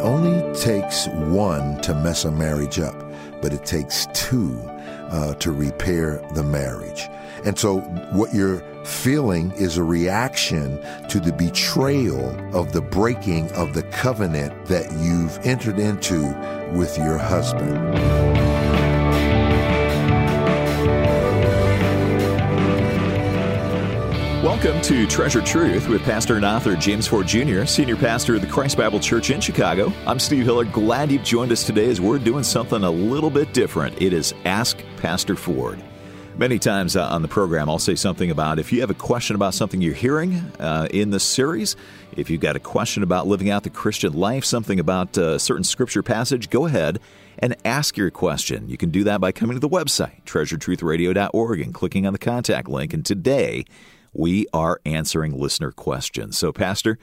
only takes one to mess a marriage up, but it takes two uh, to repair the marriage. And so, what you're feeling is a reaction to the betrayal of the breaking of the covenant that you've entered into with your husband. Welcome to Treasured Truth with Pastor and author James Ford Jr., Senior Pastor of the Christ Bible Church in Chicago. I'm Steve Hiller. Glad you've joined us today as we're doing something a little bit different. It is Ask Pastor Ford. Many times uh, on the program, I'll say something about if you have a question about something you're hearing uh, in this series, if you've got a question about living out the Christian life, something about a certain scripture passage, go ahead and ask your question. You can do that by coming to the website, treasuredtruthradio.org, and clicking on the contact link. And today, we are answering listener questions. So, Pastor,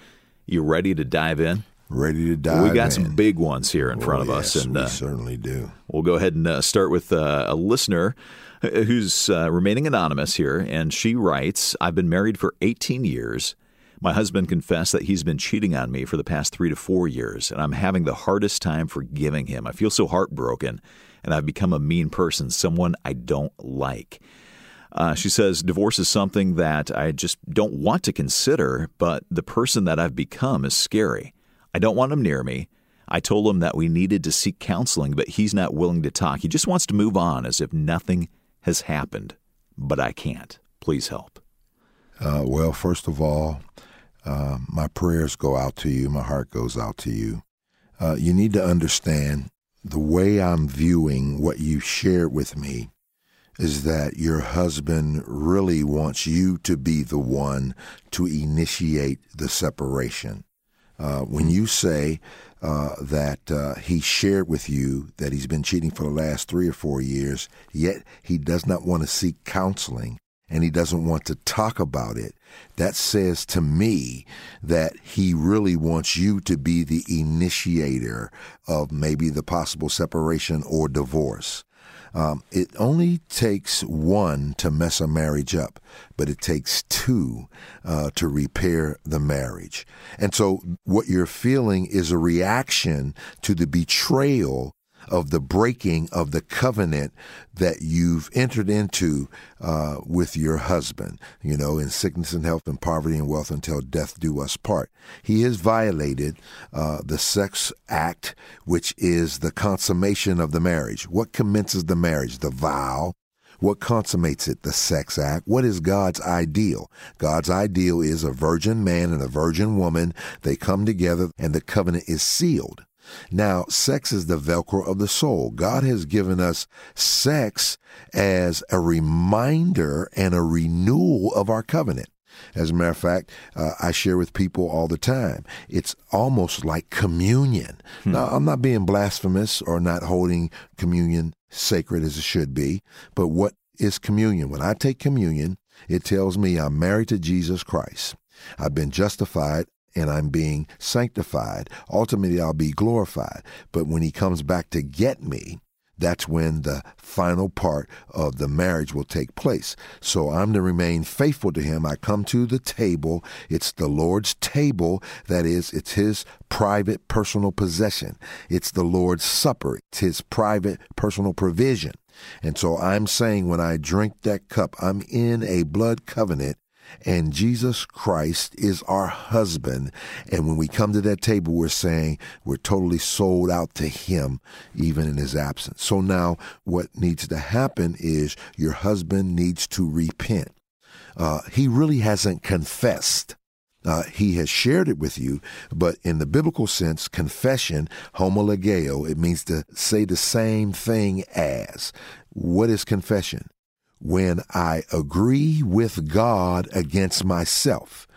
you ready to dive in? Ready to dive. In. We got in. some big ones here in oh, front of yes, us, and we uh, certainly do. We'll go ahead and uh, start with uh, a listener who's uh, remaining anonymous here, and she writes, "I've been married for 18 years." My husband confessed that he's been cheating on me for the past three to four years, and I'm having the hardest time forgiving him. I feel so heartbroken, and I've become a mean person, someone I don't like. Uh, she says, Divorce is something that I just don't want to consider, but the person that I've become is scary. I don't want him near me. I told him that we needed to seek counseling, but he's not willing to talk. He just wants to move on as if nothing has happened. But I can't. Please help. Uh, well, first of all, uh, my prayers go out to you. My heart goes out to you. Uh, you need to understand the way I'm viewing what you shared with me is that your husband really wants you to be the one to initiate the separation. Uh, when you say uh, that uh, he shared with you that he's been cheating for the last three or four years, yet he does not want to seek counseling and he doesn't want to talk about it, that says to me that he really wants you to be the initiator of maybe the possible separation or divorce. Um, it only takes one to mess a marriage up, but it takes two uh, to repair the marriage. And so, what you're feeling is a reaction to the betrayal of the breaking of the covenant that you've entered into uh, with your husband, you know, in sickness and health and poverty and wealth until death do us part. He has violated uh, the sex act, which is the consummation of the marriage. What commences the marriage? The vow. What consummates it? The sex act. What is God's ideal? God's ideal is a virgin man and a virgin woman. They come together and the covenant is sealed. Now, sex is the Velcro of the soul. God has given us sex as a reminder and a renewal of our covenant. As a matter of fact, uh, I share with people all the time. It's almost like communion. Hmm. Now, I'm not being blasphemous or not holding communion sacred as it should be, but what is communion? When I take communion, it tells me I'm married to Jesus Christ. I've been justified and I'm being sanctified. Ultimately, I'll be glorified. But when he comes back to get me, that's when the final part of the marriage will take place. So I'm to remain faithful to him. I come to the table. It's the Lord's table. That is, it's his private personal possession. It's the Lord's supper. It's his private personal provision. And so I'm saying when I drink that cup, I'm in a blood covenant and Jesus Christ is our husband. And when we come to that table, we're saying we're totally sold out to Him, even in His absence. So now what needs to happen is your husband needs to repent. Uh, he really hasn't confessed. Uh, he has shared it with you, but in the biblical sense, confession, homologeo, it means to say the same thing as. What is confession? When I agree with God against myself.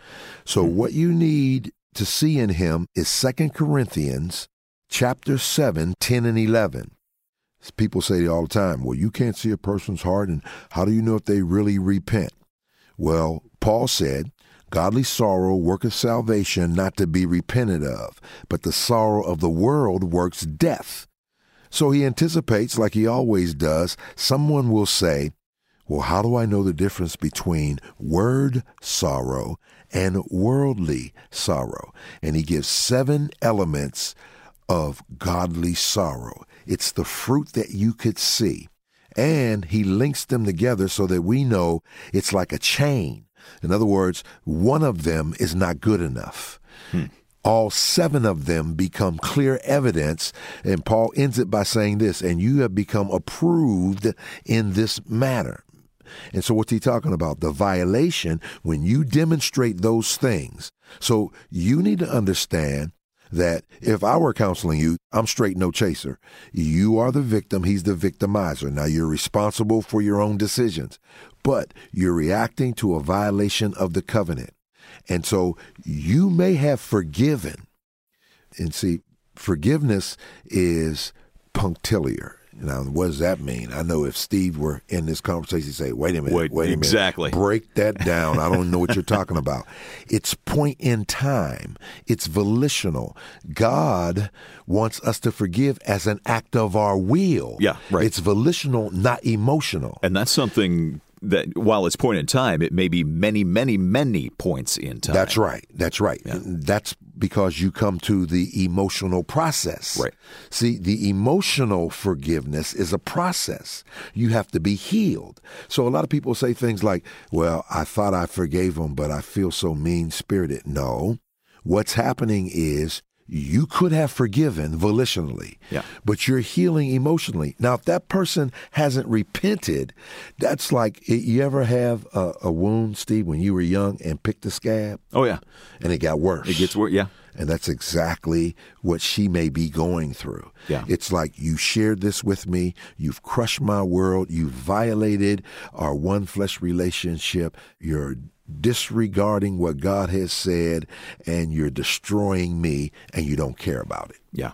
So mm-hmm. what you need to see in him is Second Corinthians chapter 7, 10 and 11. People say all the time, well, you can't see a person's heart, and how do you know if they really repent? Well, Paul said, Godly sorrow worketh salvation not to be repented of, but the sorrow of the world works death. So he anticipates, like he always does, someone will say, well, how do I know the difference between word sorrow and worldly sorrow? And he gives seven elements of godly sorrow. It's the fruit that you could see. And he links them together so that we know it's like a chain. In other words, one of them is not good enough. Hmm. All seven of them become clear evidence. And Paul ends it by saying this, and you have become approved in this matter. And so, what's he talking about? The violation when you demonstrate those things. So, you need to understand that if I were counseling you, I'm straight no chaser. You are the victim, he's the victimizer. Now you're responsible for your own decisions, but you're reacting to a violation of the covenant. And so you may have forgiven. And see, forgiveness is punctiliar. Now, what does that mean? I know if Steve were in this conversation, he'd say, wait a minute, wait, wait a exactly. minute. Break that down. I don't know what you're talking about. It's point in time. It's volitional. God wants us to forgive as an act of our will. Yeah, right. It's volitional, not emotional. And that's something that while it's point in time, it may be many, many, many points in time. That's right. That's right. Yeah. That's because you come to the emotional process. Right. See, the emotional forgiveness is a process. You have to be healed. So a lot of people say things like, well, I thought I forgave him, but I feel so mean spirited. No. What's happening is you could have forgiven volitionally, yeah. but you're healing emotionally. Now, if that person hasn't repented, that's like you ever have a, a, wound, Steve, when you were young and picked a scab? Oh, yeah. And it got worse. It gets worse, yeah. And that's exactly what she may be going through. Yeah. It's like you shared this with me, you've crushed my world, you've violated our one flesh relationship, you're disregarding what God has said and you're destroying me and you don't care about it. Yeah.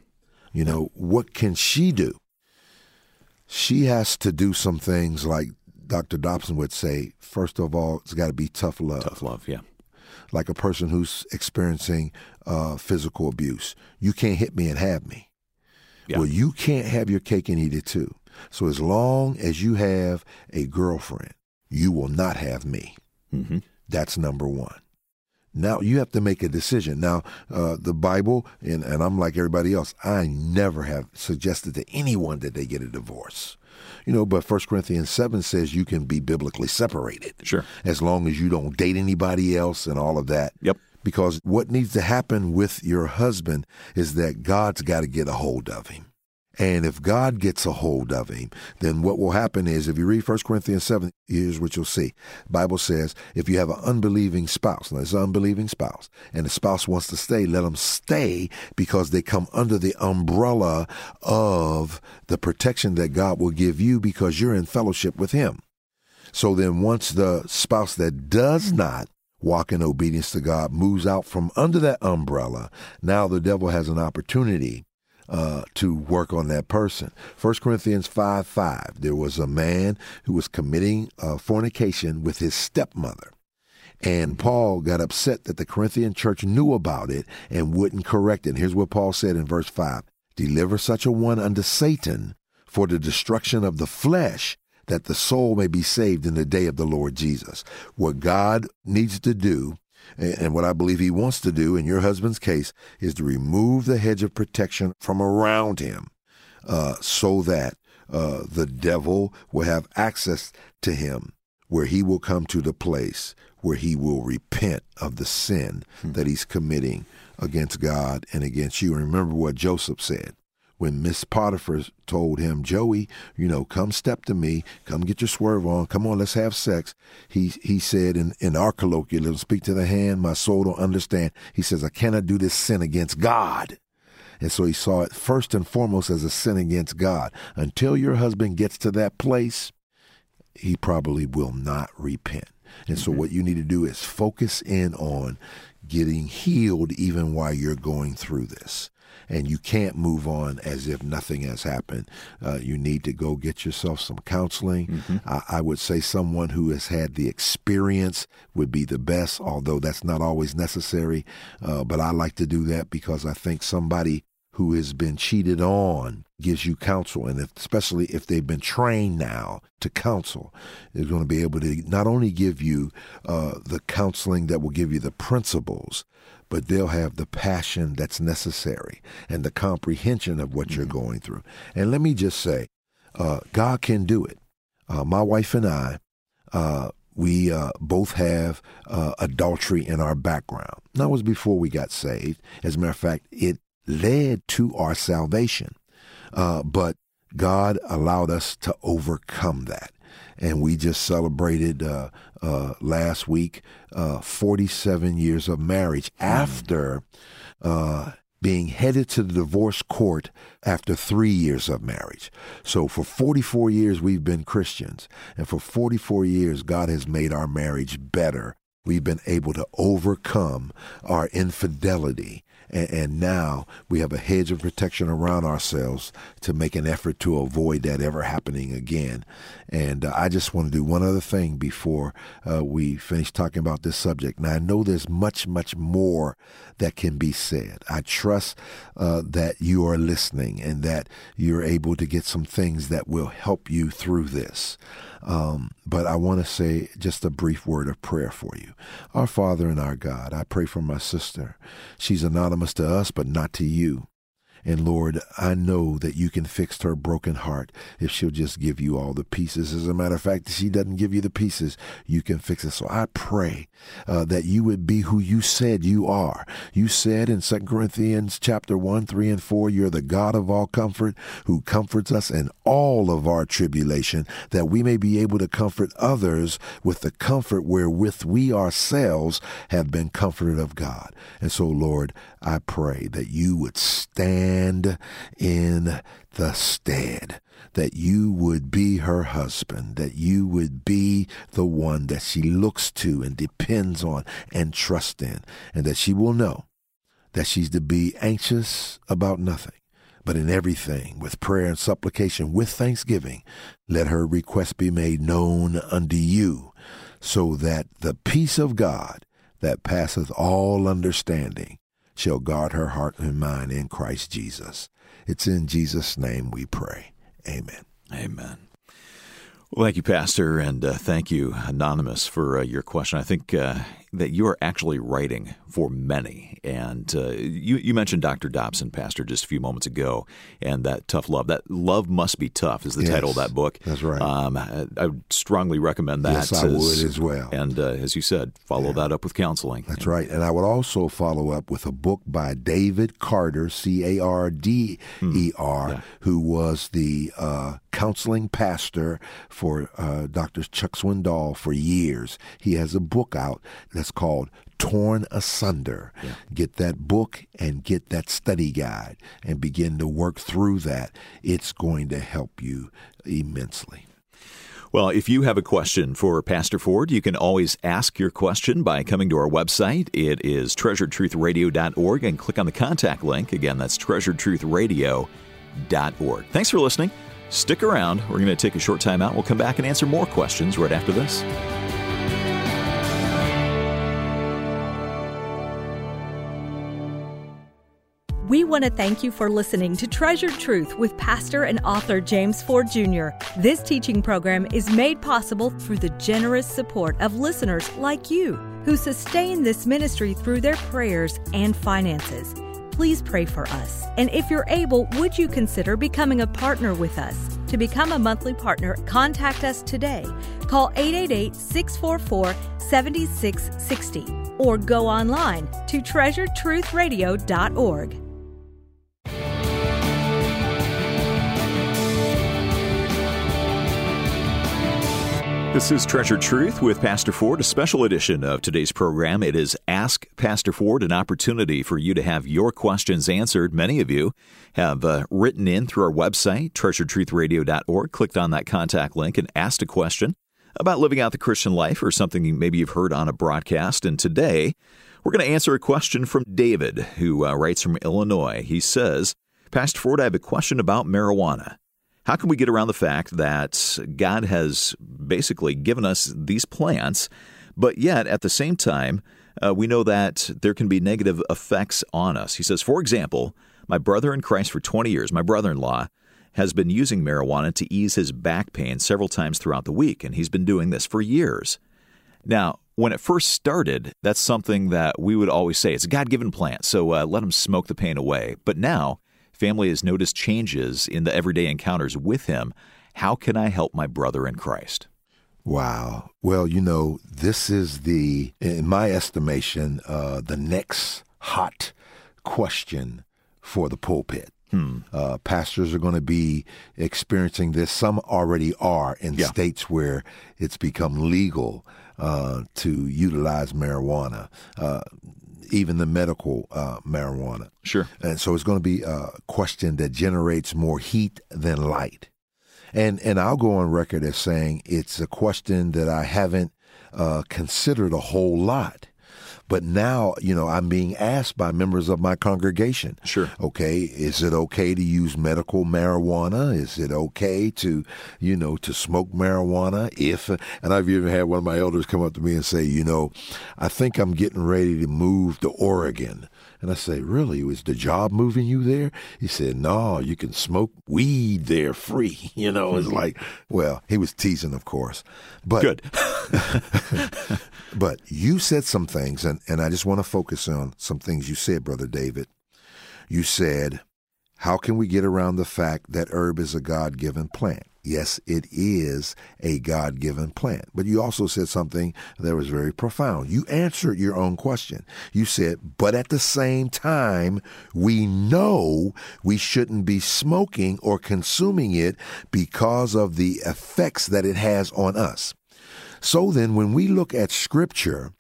You know, what can she do? She has to do some things like Dr. Dobson would say, first of all, it's got to be tough love. Tough love, yeah. Like a person who's experiencing uh, physical abuse. You can't hit me and have me. Yeah. Well, you can't have your cake and eat it too. So as long as you have a girlfriend, you will not have me. Mm-hmm. That's number one. Now you have to make a decision. Now, uh, the Bible, and, and I'm like everybody else, I never have suggested to anyone that they get a divorce. You know, but 1 Corinthians 7 says you can be biblically separated. Sure. As long as you don't date anybody else and all of that. Yep. Because what needs to happen with your husband is that God's got to get a hold of him. And if God gets a hold of him, then what will happen is if you read 1 Corinthians 7, here's what you'll see. The Bible says if you have an unbelieving spouse, now it's an unbelieving spouse, and the spouse wants to stay, let them stay because they come under the umbrella of the protection that God will give you because you're in fellowship with him. So then once the spouse that does not walk in obedience to God moves out from under that umbrella, now the devil has an opportunity uh, to work on that person. 1 Corinthians 5 5, there was a man who was committing uh, fornication with his stepmother. And Paul got upset that the Corinthian church knew about it and wouldn't correct it. And here's what Paul said in verse 5 Deliver such a one unto Satan for the destruction of the flesh, that the soul may be saved in the day of the Lord Jesus. What God needs to do and what I believe he wants to do in your husband's case is to remove the hedge of protection from around him uh, so that uh, the devil will have access to him, where he will come to the place where he will repent of the sin hmm. that he's committing against God and against you. And remember what Joseph said when Miss Potiphar told him, Joey, you know, come step to me, come get your swerve on, come on, let's have sex. He he said in, in our colloquialism, speak to the hand, my soul don't understand. He says, I cannot do this sin against God. And so he saw it first and foremost as a sin against God. Until your husband gets to that place, he probably will not repent. And so, mm-hmm. what you need to do is focus in on getting healed even while you're going through this and you can't move on as if nothing has happened. Uh, you need to go get yourself some counseling. Mm-hmm. I, I, would say someone who has had the experience would be the best, although that's not always necessary. Uh, but I like to do that because I think somebody who has been cheated on gives you counsel, and if, especially if they've been trained now to counsel, is going to be able to not only give you uh, the counseling that will give you the principles, but they'll have the passion that's necessary and the comprehension of what mm-hmm. you're going through. And let me just say, uh, God can do it. Uh, my wife and I, uh, we uh, both have uh, adultery in our background. That was before we got saved. As a matter of fact, it led to our salvation. Uh, but God allowed us to overcome that. And we just celebrated uh, uh, last week uh, 47 years of marriage after being headed to the divorce court after three years of marriage. So for 44 years, we've been Christians. And for 44 years, God has made our marriage better. We've been able to overcome our infidelity and, and, now we have a hedge of protection around ourselves to make an effort to avoid that ever happening again. And uh, I just want to do one other thing before uh, we finish talking about this subject. Now, I know there's much, much more that can be said. I trust uh, that you are listening and that you're able to get some things that will help you through this. Um, but I want to say just a brief word of prayer for you. Our Father and our God, I pray for my sister. She's anonymous to us, but not to you. And Lord, I know that you can fix her broken heart if she'll just give you all the pieces. As a matter of fact, if she doesn't give you the pieces, you can fix it. So I pray uh, that you would be who you said you are. You said in 2 Corinthians chapter 1, 3, and 4, you're the God of all comfort who comforts us in all of our tribulation, that we may be able to comfort others with the comfort wherewith we ourselves have been comforted of God. And so, Lord, I pray that you would stand in the stead, that you would be her husband, that you would be the one that she looks to and depends on and trusts in, and that she will know that she's to be anxious about nothing. But in everything, with prayer and supplication, with thanksgiving, let her request be made known unto you, so that the peace of God that passeth all understanding shall guard her heart and mind in Christ Jesus. It's in Jesus' name we pray. Amen. Amen. Well, thank you, Pastor, and uh, thank you, Anonymous, for uh, your question. I think uh, that you are actually writing for many. And uh, you, you mentioned Dr. Dobson, Pastor, just a few moments ago, and that tough love. That Love Must Be Tough is the yes, title of that book. That's right. Um, I, I, would strongly recommend that. Yes, I as, would as well. And uh, as you said, follow yeah. that up with counseling. That's and, right. And I would also follow up with a book by David Carder, C A R D E R, hmm. who was the uh, counseling pastor for uh, Dr. Chuck Swindoll for years. He has a book out that's called Torn Asunder. Yeah. Get that book and get that study guide and begin to work through that. It's going to help you immensely. Well, if you have a question for Pastor Ford, you can always ask your question by coming to our website. It is treasuredtruthradio.org and click on the contact link. Again, that's treasuredtruthradio.org. Thanks for listening. Stick around. We're going to take a short time out. We'll come back and answer more questions right after this. We want to thank you for listening to Treasured Truth with pastor and author James Ford Jr. This teaching program is made possible through the generous support of listeners like you who sustain this ministry through their prayers and finances. Please pray for us. And if you're able, would you consider becoming a partner with us? To become a monthly partner, contact us today. Call 888 644 7660 or go online to treasuredtruthradio.org. This is Treasured Truth with Pastor Ford, a special edition of today's program. It is Ask Pastor Ford, an opportunity for you to have your questions answered. Many of you have uh, written in through our website, treasuredtruthradio.org, clicked on that contact link, and asked a question about living out the Christian life or something maybe you've heard on a broadcast. And today, we're going to answer a question from David, who uh, writes from Illinois. He says, Pastor Ford, I have a question about marijuana. How can we get around the fact that God has basically given us these plants, but yet at the same time, uh, we know that there can be negative effects on us? He says, for example, my brother in Christ for 20 years, my brother in law, has been using marijuana to ease his back pain several times throughout the week, and he's been doing this for years. Now, when it first started, that's something that we would always say it's a God given plant, so uh, let him smoke the pain away. But now, family has noticed changes in the everyday encounters with Him. How can I help my brother in Christ? Wow. Well, you know, this is the, in my estimation, uh, the next hot question for the pulpit. Hmm. Uh, pastors are going to be experiencing this. Some already are in yeah. states where it's become legal uh, to utilize marijuana, uh, even the medical uh, marijuana. Sure. And so it's going to be a question that generates more heat than light. And and I'll go on record as saying it's a question that I haven't uh, considered a whole lot. But now, you know, I'm being asked by members of my congregation. Sure. Okay, is it okay to use medical marijuana? Is it okay to, you know, to smoke marijuana? If, and I've even had one of my elders come up to me and say, you know, I think I'm getting ready to move to Oregon. And I say, Really? Was the job moving you there? He said, No, you can smoke weed there free. You know, it's mm-hmm. like, well, he was teasing, of course. But good. but you said some things, and, and I just want to focus on some things you said, Brother David. You said, How can we get around the fact that herb is a God given plant? Yes, it is a God given plant. But you also said something that was very profound. You answered your own question. You said, but at the same time, we know we shouldn't be smoking or consuming it because of the effects that it has on us. So then, when we look at Scripture,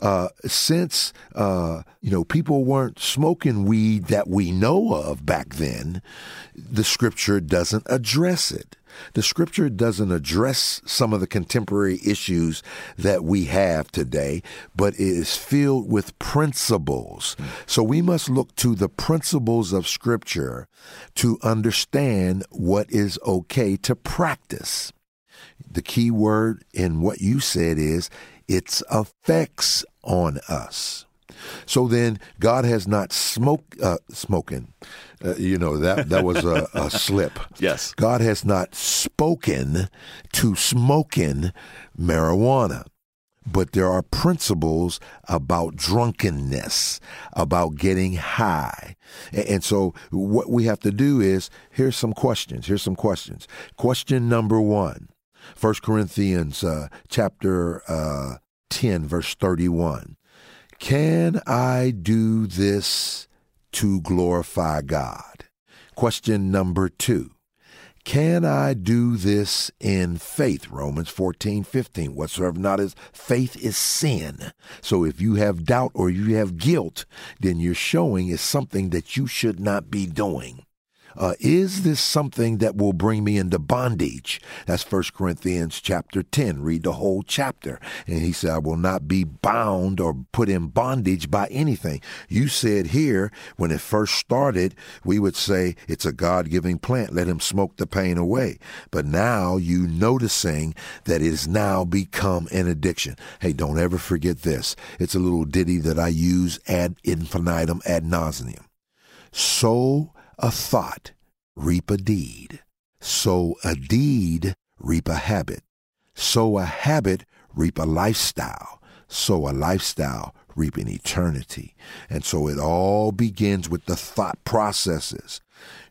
uh, since uh, you know people weren't smoking weed that we know of back then, the Scripture doesn't address it. The scripture doesn't address some of the contemporary issues that we have today, but it is filled with principles. So we must look to the principles of scripture to understand what is okay to practice. The key word in what you said is its effects on us. So then, God has not smoked, uh, smoking. Uh, you know that that was a, a slip. Yes, God has not spoken to smoking marijuana. But there are principles about drunkenness, about getting high. And so what we have to do is here's some questions. Here's some questions. Question number one 1 Corinthians uh, chapter uh, 10, verse 31. Can I do this to glorify God? Question number two. Can I do this in faith? Romans 14, 15. Whatsoever not is faith is sin. So if you have doubt or you have guilt, then you're showing is something that you should not be doing uh, is this something that will bring me into bondage? That's 1 Corinthians chapter 10. Read the whole chapter. And he said, I will not be bound or put in bondage by anything. You said here, when it first started, we would say it's a God giving plant. Let him smoke the pain away. But now you noticing that it has now become an addiction. Hey, don't ever forget this. It's a little ditty that I use ad infinitum ad nauseum. So a thought, reap a deed. Sow a deed, reap a habit. Sow a habit, reap a lifestyle. Sow a lifestyle, reap an eternity. And so it all begins with the thought processes.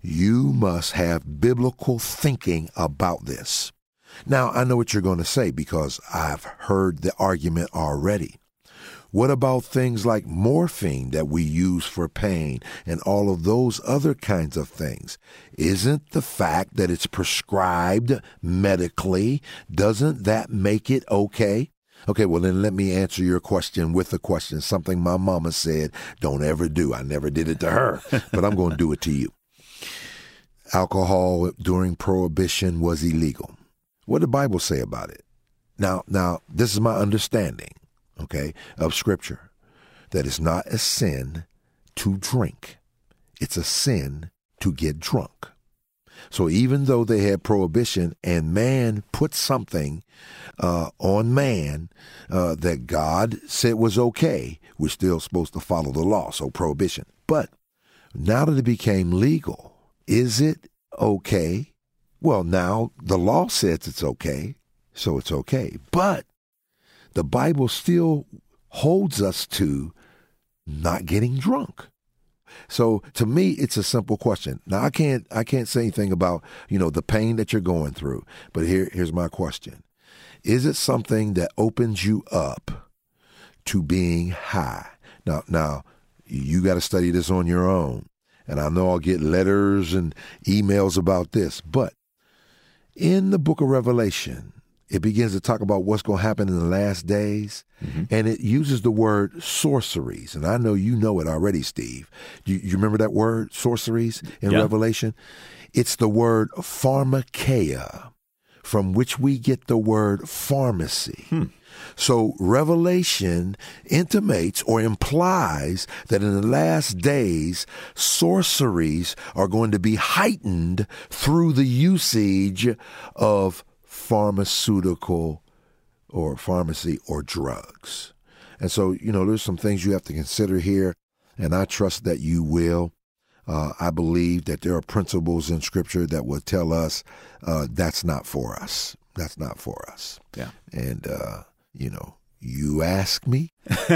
You must have biblical thinking about this. Now, I know what you're going to say because I've heard the argument already. What about things like morphine that we use for pain and all of those other kinds of things? Isn't the fact that it's prescribed medically, doesn't that make it okay? Okay, well, then let me answer your question with a question, something my mama said, don't ever do. I never did it to her, but I'm going to do it to you. Alcohol during Prohibition was illegal. What did the Bible say about it? Now, now, this is my understanding okay, of Scripture that it's not a sin to drink, it's a sin to get drunk. So even though they had prohibition and man put something uh, on man uh, that God said was okay, we're still supposed to follow the law, so prohibition. But now that it became legal, is it okay? Well, now the law says it's okay, so it's okay. But the Bible still holds us to not getting drunk. So to me, it's a simple question. Now I can't I can't say anything about you know the pain that you're going through, but here here's my question: Is it something that opens you up to being high? Now now you got to study this on your own, and I know I'll get letters and emails about this, but in the book of Revelation, it begins to talk about what's going to happen in the last days, mm-hmm. and it uses the word sorceries. And I know you know it already, Steve. You, you remember that word, sorceries, in yeah. Revelation? It's the word pharmakeia, from which we get the word pharmacy. Hmm. So Revelation intimates or implies that in the last days, sorceries are going to be heightened through the usage of pharmaceutical or pharmacy or drugs. And so, you know, there's some things you have to consider here, and I trust that you will. Uh, I believe that there are principles in Scripture that will tell us uh, that's not for us. That's not for us. Yeah. And, uh, you know, you ask me.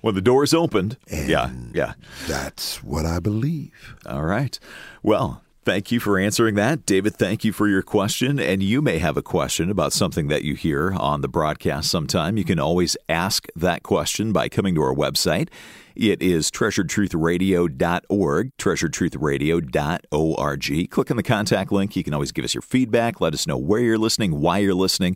well, the door's opened. yeah, yeah. That's what I believe. All right. Well, Thank you for answering that. David, thank you for your question. And you may have a question about something that you hear on the broadcast sometime. You can always ask that question by coming to our website. It is treasuredtruthradio.org, treasuredtruthradio.org. Click on the contact link. You can always give us your feedback, let us know where you're listening, why you're listening,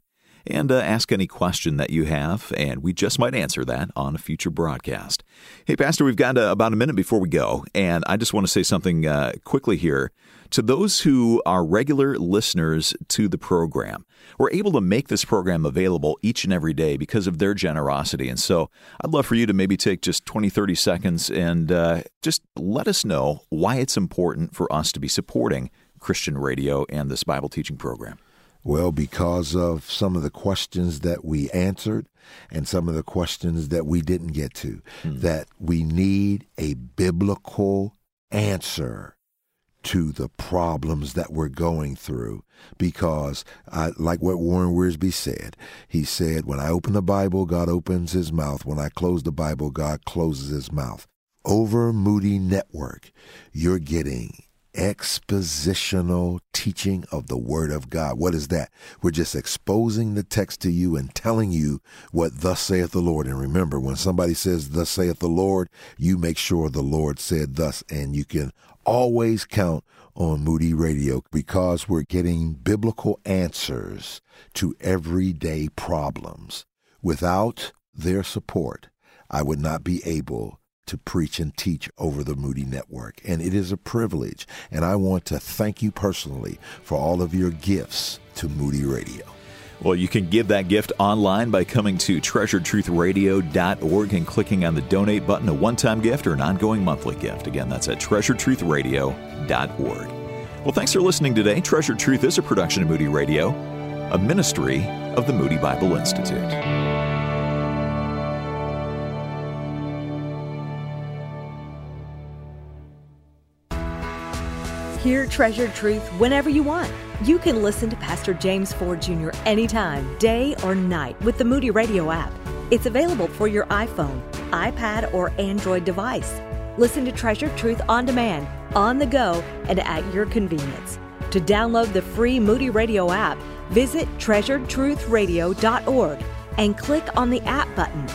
and uh, ask any question that you have, and we just might answer that on a future broadcast. Hey, Pastor, we've got uh, about a minute before we go, and I just want to say something uh, quickly here. To those who are regular listeners to the program, we're able to make this program available each and every day because of their generosity. And so I'd love for you to maybe take just 20, 30 seconds and uh, just let us know why it's important for us to be supporting Christian radio and this Bible teaching program. Well, because of some of the questions that we answered and some of the questions that we didn't get to, mm. that we need a biblical answer to the problems that we're going through because I like what Warren Wiersbe said. He said, When I open the Bible, God opens his mouth. When I close the Bible, God closes his mouth. Over Moody Network, you're getting expositional teaching of the Word of God. What is that? We're just exposing the text to you and telling you what thus saith the Lord. And remember, when somebody says, Thus saith the Lord, you make sure the Lord said thus, and you can always count on Moody Radio because we're getting biblical answers to everyday problems. Without their support, I would not be able to preach and teach over the Moody Network. And it is a privilege. And I want to thank you personally for all of your gifts to Moody Radio. Well, you can give that gift online by coming to treasuredtruthradio.org and clicking on the donate button, a one time gift or an ongoing monthly gift. Again, that's at treasuredtruthradio.org. Well, thanks for listening today. Treasured Truth is a production of Moody Radio, a ministry of the Moody Bible Institute. Hear Treasured Truth whenever you want you can listen to Pastor James Ford Jr. anytime, day or night, with the Moody Radio app. It's available for your iPhone, iPad, or Android device. Listen to Treasured Truth on demand, on the go, and at your convenience. To download the free Moody Radio app, visit treasuredtruthradio.org and click on the app button.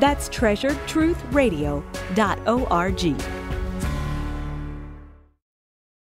That's treasuredtruthradio.org.